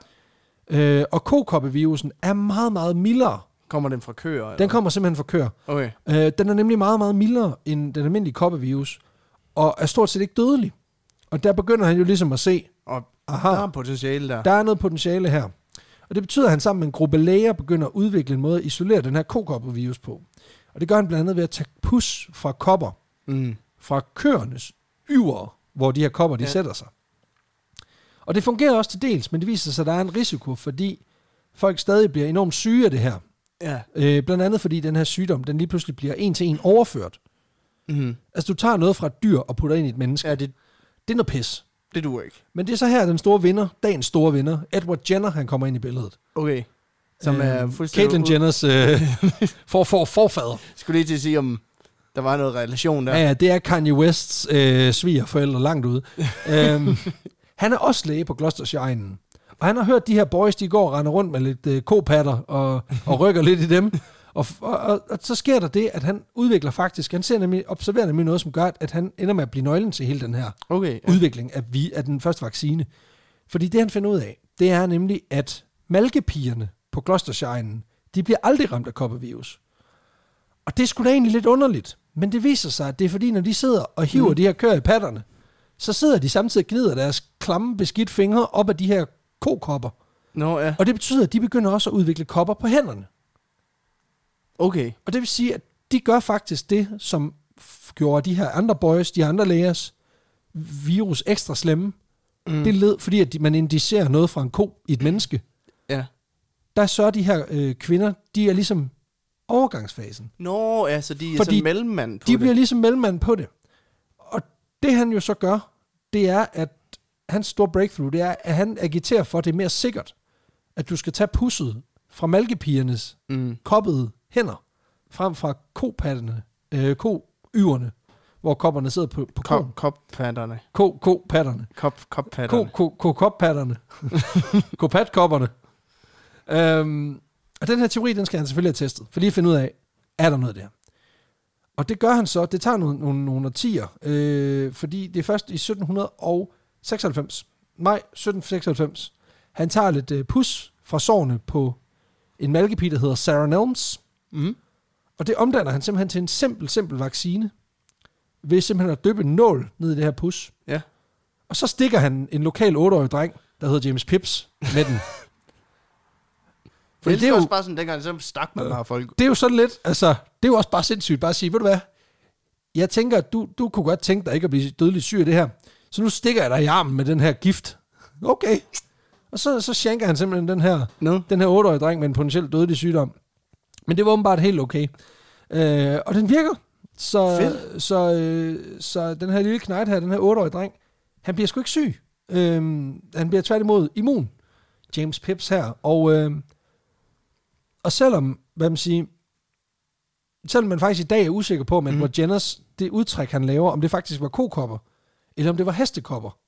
Øh, og ko-koppevirusen er meget, meget mildere. Kommer den fra køer? Eller? Den kommer simpelthen fra køer. Okay. Øh, den er nemlig meget, meget mildere end den almindelige koppevirus. og er stort set ikke dødelig. Og der begynder han jo ligesom at se, Og aha, der er potentiale der. der er noget potentiale her. Og det betyder, at han sammen med en gruppe læger begynder at udvikle en måde at isolere den her kokoppervirus på. Og det gør han blandt andet ved at tage pus fra kopper, Mm. Fra køernes yver, hvor de her kopper de Ja. sætter sig. Og det fungerer også til dels, men det viser sig, at der er en risiko, fordi folk stadig bliver enormt syge af det her. Ja. Øh, blandt andet fordi den her sygdom, den lige pludselig bliver en til en overført. Mm. Altså du tager noget fra et dyr og putter ind i et menneske. Ja, det, Det er noget pis. det duer ikke. Men det er så her, den store vinder, dagens store vinder, Edward Jenner, han kommer ind i billedet. Okay. Som er Øhm, fuldstændig... Caitlyn Jenners øh, for, for, forfader. Skulle lige til at sige, om der var noget relation der. Ja, ja, det er Kanye Wests øh, svigerforældre langt ude. øhm, han er også læge på Gloucestershire. Og han har hørt de her boys, de går og render rundt med lidt øh, kopatter og, og rykker lidt i dem. Og, og, og, og, så sker der det, at han udvikler faktisk, han ser nemlig, observerer nemlig noget, som gør, at han ender med at blive nøglen til hele den her Okay. ja. udvikling af, vi, af den første vaccine. Fordi det, han finder ud af, det er nemlig, at malkepigerne på Gloucestershire, de bliver aldrig ramt af koppervirus. Og det sgu da egentlig lidt underligt. Men det viser sig, at det er fordi, når de sidder og hiver mm. de her køer i patterne, så sidder de samtidig og gnider deres klamme, beskidt fingre op af de her kokopper. Nå, ja. Og det betyder, at de begynder også at udvikle kopper på hænderne. Okay. Og det vil sige, at de gør faktisk det, som gjorde de her andre boys, de andre lægers virus ekstra slemme. Mm. Det led, fordi at de, man indicerer noget fra en ko i et menneske. Ja. Der sørger de her øh, kvinder, de er ligesom overgangsfasen. Nå, ja, så de er Fordi sådan mellemmand på De det. bliver ligesom mellemmand på det. Og det han jo så gør, det er, at hans store breakthrough, det er, at han agiterer for, at det er mere sikkert, at du skal tage pusset fra malkepigernes Mm. koppede hænder, frem fra kopatterne, øh, koyverne, hvor kopperne sidder på, på. Kop, koppatterne. Ko, ko-patterne. Kop, Ko, koppatterne. ko, ko, koppatterne. Kopatkopperne. Øhm, og den her teori, den skal han selvfølgelig have testet, for lige at finde ud af, er der noget der? Og det gør han så, det tager nogle, nogle, nogle årtier, øh, fordi det er først i 1796, maj 1796, han tager lidt øh, pus fra sårene på en malkepige, der hedder Sarah Nelms, Mm. og det omdanner han simpelthen til en simpel, simpel vaccine, ved simpelthen at dyppe en nål ned i det her pus. Ja. Og så stikker han en lokal 8-årig dreng, der hedder James Pips, med den. Fordi det er jo, også bare sådan, dengang så stak man bare folk. det er jo sådan lidt, altså, det er jo også bare sindssygt, bare at sige, ved du hvad, jeg tænker, du, du kunne godt tænke dig ikke at blive dødeligt syg af det her, så nu stikker jeg dig i armen med den her gift. Okay. Og så, så shanker han simpelthen den her, No. den her 8-årige dreng med en potentielt dødelig sygdom. Men det var åbenbart helt okay. Øh, og den virker. Så, Fedt. så, øh, så den her lille knægt her, den her 8-årige dreng, han bliver sgu ikke syg. Øh, han bliver tværtimod immun. James Pips her. Og, øh, og selvom, hvad man siger, selvom man faktisk i dag er usikker på, men mm. hvor Jenners, det udtræk, han laver, om det faktisk var kokopper, eller om det var hestekopper,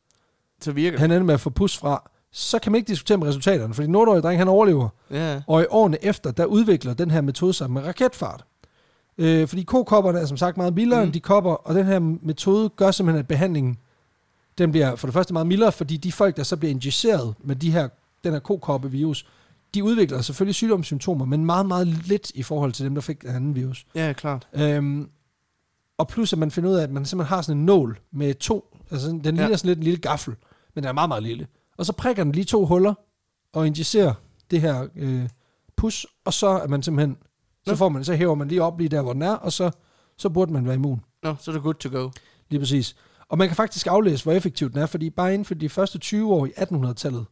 Så virker han ender med at få pus fra, så kan man ikke diskutere med resultaterne, fordi den 8-årige dreng, han overlever. Ja. Og i årene efter, der udvikler den her metode sig med raketfart. Øh, fordi kokopperne er som sagt meget mildere mm. End de kopper, og den her metode gør simpelthen, at behandlingen den bliver for det første meget mildere, fordi de folk, der så bliver injiceret med de her, den her kokoppevirus, de udvikler selvfølgelig sygdomssymptomer, men meget, meget lidt i forhold til dem, der fik den anden virus. Ja, klart. Øhm, og plus, at man finder ud af, at man simpelthen har sådan en nål med to, altså den Ja. ligner sådan lidt en lille gaffel, men den er meget, meget lille. Og så prikker den lige to huller, og injicerer det her øh, pus, og så er man simpelthen, så får man, så hæver man lige op lige der, hvor den er, og så, så burde man være immun. Nå, så er det good to go. Lige præcis. Og man kan faktisk aflæse, hvor effektivt den er, fordi bare inden for de første 20 år i 1800-tallet,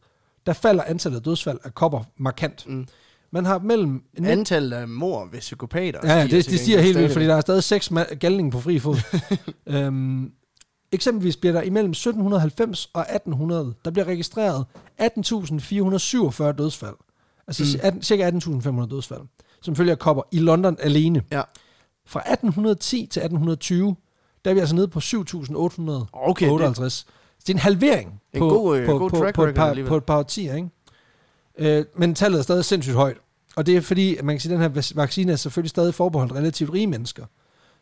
der falder antallet af dødsfald af kopper markant. Mm. Man har mellem... Antallet af mor ved psykopater Ja, det, det stiger helt vildt, fordi der er stadig seks galninger på fri fod. øhm, eksempelvis bliver der imellem 1790 og 1800, der bliver registreret 18.447 dødsfald. Altså Mm. mm. 18, cirka 18.500 dødsfald, som følger kopper i London alene. Ja. Fra 1810 til 1820, der er vi altså nede på 7.858. Okay, det, det er en halvering En på, god, øh, på, god på, track på, et par, på et par årtier. Ikke? Øh, men tallet er stadig sindssygt højt. Og det er fordi, at man kan sige, at den her vac- vaccine er selvfølgelig stadig forbeholdt relativt rige mennesker.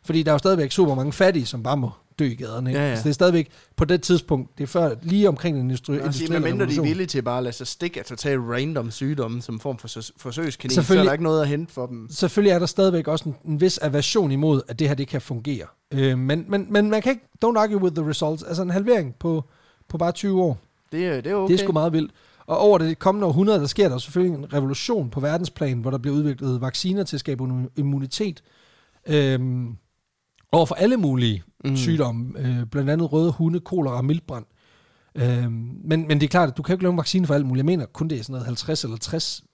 Fordi der er jo stadigvæk super mange fattige, som bare må dø i gaderne. Ja, ja. Altså, det er stadigvæk på det tidspunkt, det er før, lige omkring den industri- sige, industrielle med mindre de er villige til bare at lade sig stikke af totalt random sygdomme som form for forsøgskanin, så er der ikke noget at hente for dem. Selvfølgelig er der stadigvæk også en, en vis aversion imod, at det her det kan fungere. Øh, men, men, men man kan ikke, don't argue with the results. Altså en halvering på, på bare 20 år. Det, er- det er Okay. Det er sgu meget vildt. Og over det kommende århundrede, der sker der selvfølgelig en revolution på verdensplan, hvor der bliver udviklet vacciner til at skabe immu- immunitet øhm, over for alle mulige mm. Mm. sygdomme, øh, blandt andet røde hunde, kolera og miltbrand. Øhm, men, men det er klart, at du kan jo ikke lave en vaccine for alt muligt. Jeg mener kun det er sådan noget 50 eller 60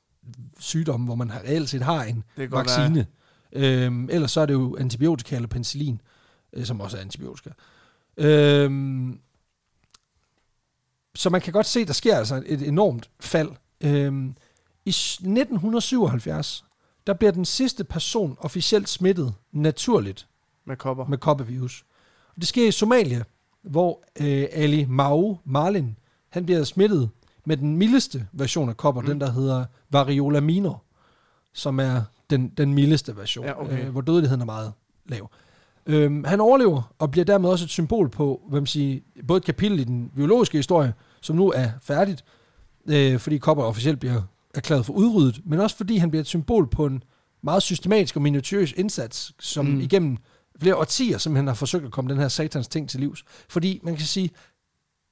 sygdomme, hvor man har, reelt set har en Det vaccine. Øhm, ellers så er det jo antibiotika eller penicillin, øh, som også er antibiotika. Øhm, så man kan godt se, at der sker altså et enormt fald. Øhm, I s- 1977, der bliver den sidste person officielt smittet naturligt Med kopper. med koppervirus. Det sker i Somalia, hvor øh, Ali Mau Marlin, han bliver smittet med den mildeste version af kopper, mm. den der hedder variola minor, som er den, den mildeste version, Ja, okay. øh, hvor dødeligheden er meget lav. Øhm, han overlever og bliver dermed også et symbol på, hvad man siger, både et kapitel i den biologiske historie, som nu er færdigt, øh, fordi kopper officielt bliver erklæret for udryddet, men også fordi han bliver et symbol på en meget systematisk og minutiøs indsats, som. Mm. igennem flere årtier simpelthen har forsøgt at komme den her satans ting til livs. Fordi man kan sige,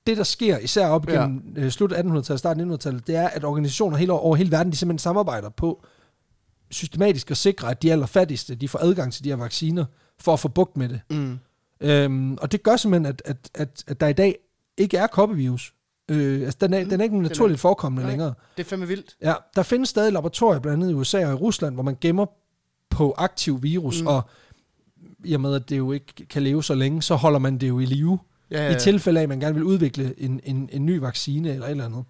det der sker, især op Ja. igennem ja. slut 1800-tallet, start 1900-tallet, det er, at organisationer hele, over hele verden, de simpelthen samarbejder på systematisk at sikre, at de allerfattigste, de får adgang til de her vacciner, for at få bugt med det. Mm. Øhm, og det gør simpelthen, at, at, at, at der i dag ikke er koppevirus. Øh, altså, den, er, Mm, den er ikke naturligt forekommende Nej. længere. Det er fandme vildt. Ja, der findes stadig laboratorier, blandt andet i USA og i Rusland, hvor man gemmer på aktiv virus. Mm. og i og med, at det jo ikke kan leve så længe, så holder man det jo i live, Ja, ja. i tilfælde af, at man gerne vil udvikle en, en, en ny vaccine eller et eller andet.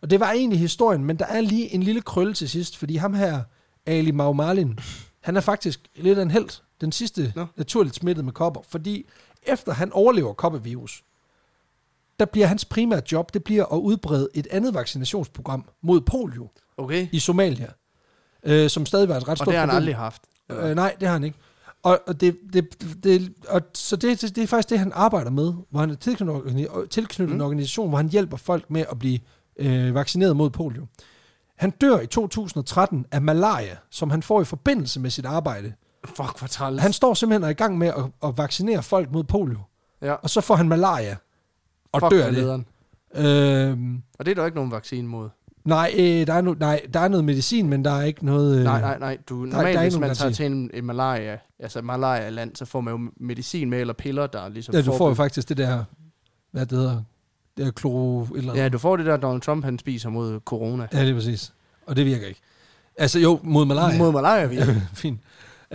Og det var egentlig historien, men der er lige en lille krølle til sidst, fordi ham her, Ali Maumalin, han er faktisk lidt af en held, den sidste Nå. naturligt smittet med kopper, fordi efter han overlever koppervirus, der bliver hans primære job, det bliver at udbrede et andet vaccinationsprogram mod polio Okay. i Somalia, øh, som stadig var et ret Og stort det har han problem. aldrig haft. Øh, nej, det har han ikke. Og, og, det, det, det, og så det, det, det er faktisk det, han arbejder med, hvor han er tilknyttet, mm. en organisation, hvor han hjælper folk med at blive øh, vaccineret mod polio. Han dør i 2013 af malaria, som han får i forbindelse med sit arbejde. Fuck, hvor træls. Han står simpelthen og er i gang med at, at vaccinere folk mod polio, ja. og så får han malaria og Fuck, dør af det. Øhm, Og det er der ikke nogen vaccine mod. Nej, øh, der er no, nej, der er noget medicin, men der er ikke noget... Øh, Nej, nej, nej. Du, der er normalt, ikke hvis man tager til en, en malaria, altså malaria-land, så får man jo medicin med, eller piller, der er ligesom Ja, du får jo faktisk det der, hvad det hedder, det er kloro, eller. Ja, du får det der, Donald Trump han spiser mod corona. Ja, det er præcis. Og det virker ikke. Altså jo, mod malaria. Mod malaria, vi. Ja, fint.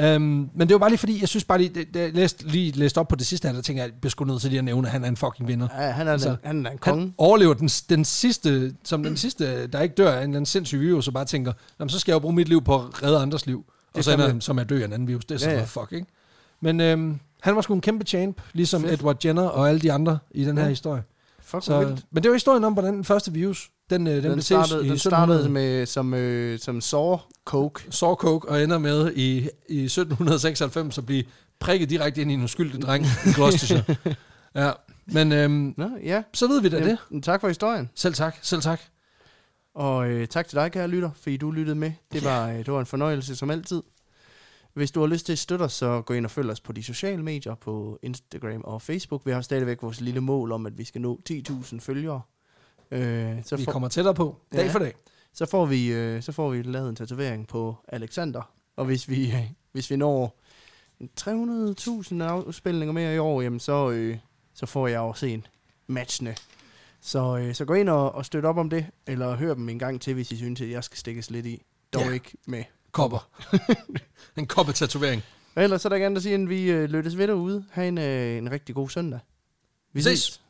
Um, men det var bare lige fordi, jeg synes bare lige, det, jeg læste, lige læste op på det sidste her, der tænker jeg, jeg bliver sgu nødt til lige at nævne, at han er en fucking vinder. Ja, han er, Altså, altså, han er en konge. Han overlever den, den sidste, som den sidste, der ikke dør af en eller anden sindssyg virus, og bare tænker, Jamen, så skal jeg jo bruge mit liv på at redde andres liv. Og Det så ender han som at dø af en anden virus. Det er sådan Ja, ja, noget fuck, ikke? Men øhm, han var sgu en kæmpe champ, ligesom Fedt. Edward Jenner og alle de andre i den her Ja. historie. Fuck, Så, vildt. men det var historien om, hvordan den første virus, den, øh, den, Den blev startede, i den 1700 startede med, som, øh, som sår coke. saw coke og ender med i, i 1796 at blive prikket direkte ind i en uskyldig dreng i Gloucestershire. ja, men øhm, Nå, ja. så ved vi da det. Jamen, tak for historien. Selv tak, selv tak. Og øh, tak til dig, kære lytter, fordi du lyttede med. Det var, øh, det var en fornøjelse som altid. Hvis du har lyst til at støtte os, så gå ind og følg os på de sociale medier, på Instagram og Facebook. Vi har stadigvæk vores lille mål om, at vi skal nå 10.000 følgere. Øh, så, Vi får, kommer tættere på, dag Ja. for dag. så, får vi, øh, så får vi lavet en tatovering på Alexander. Og hvis vi, øh, hvis vi når 300.000 afspilninger mere i år, jamen så, øh, så får jeg også en matchende. Så, øh, så gå ind og, og støt op om det, eller hør dem en gang til, hvis I synes, at jeg skal stikkes lidt i. Dog Ja. ikke med. Kopper. en koppetatovering. Og ellers så er der gerne at sige, at vi øh, lyttes ved derude. Ha' en, øh, en rigtig god søndag. Vi ses.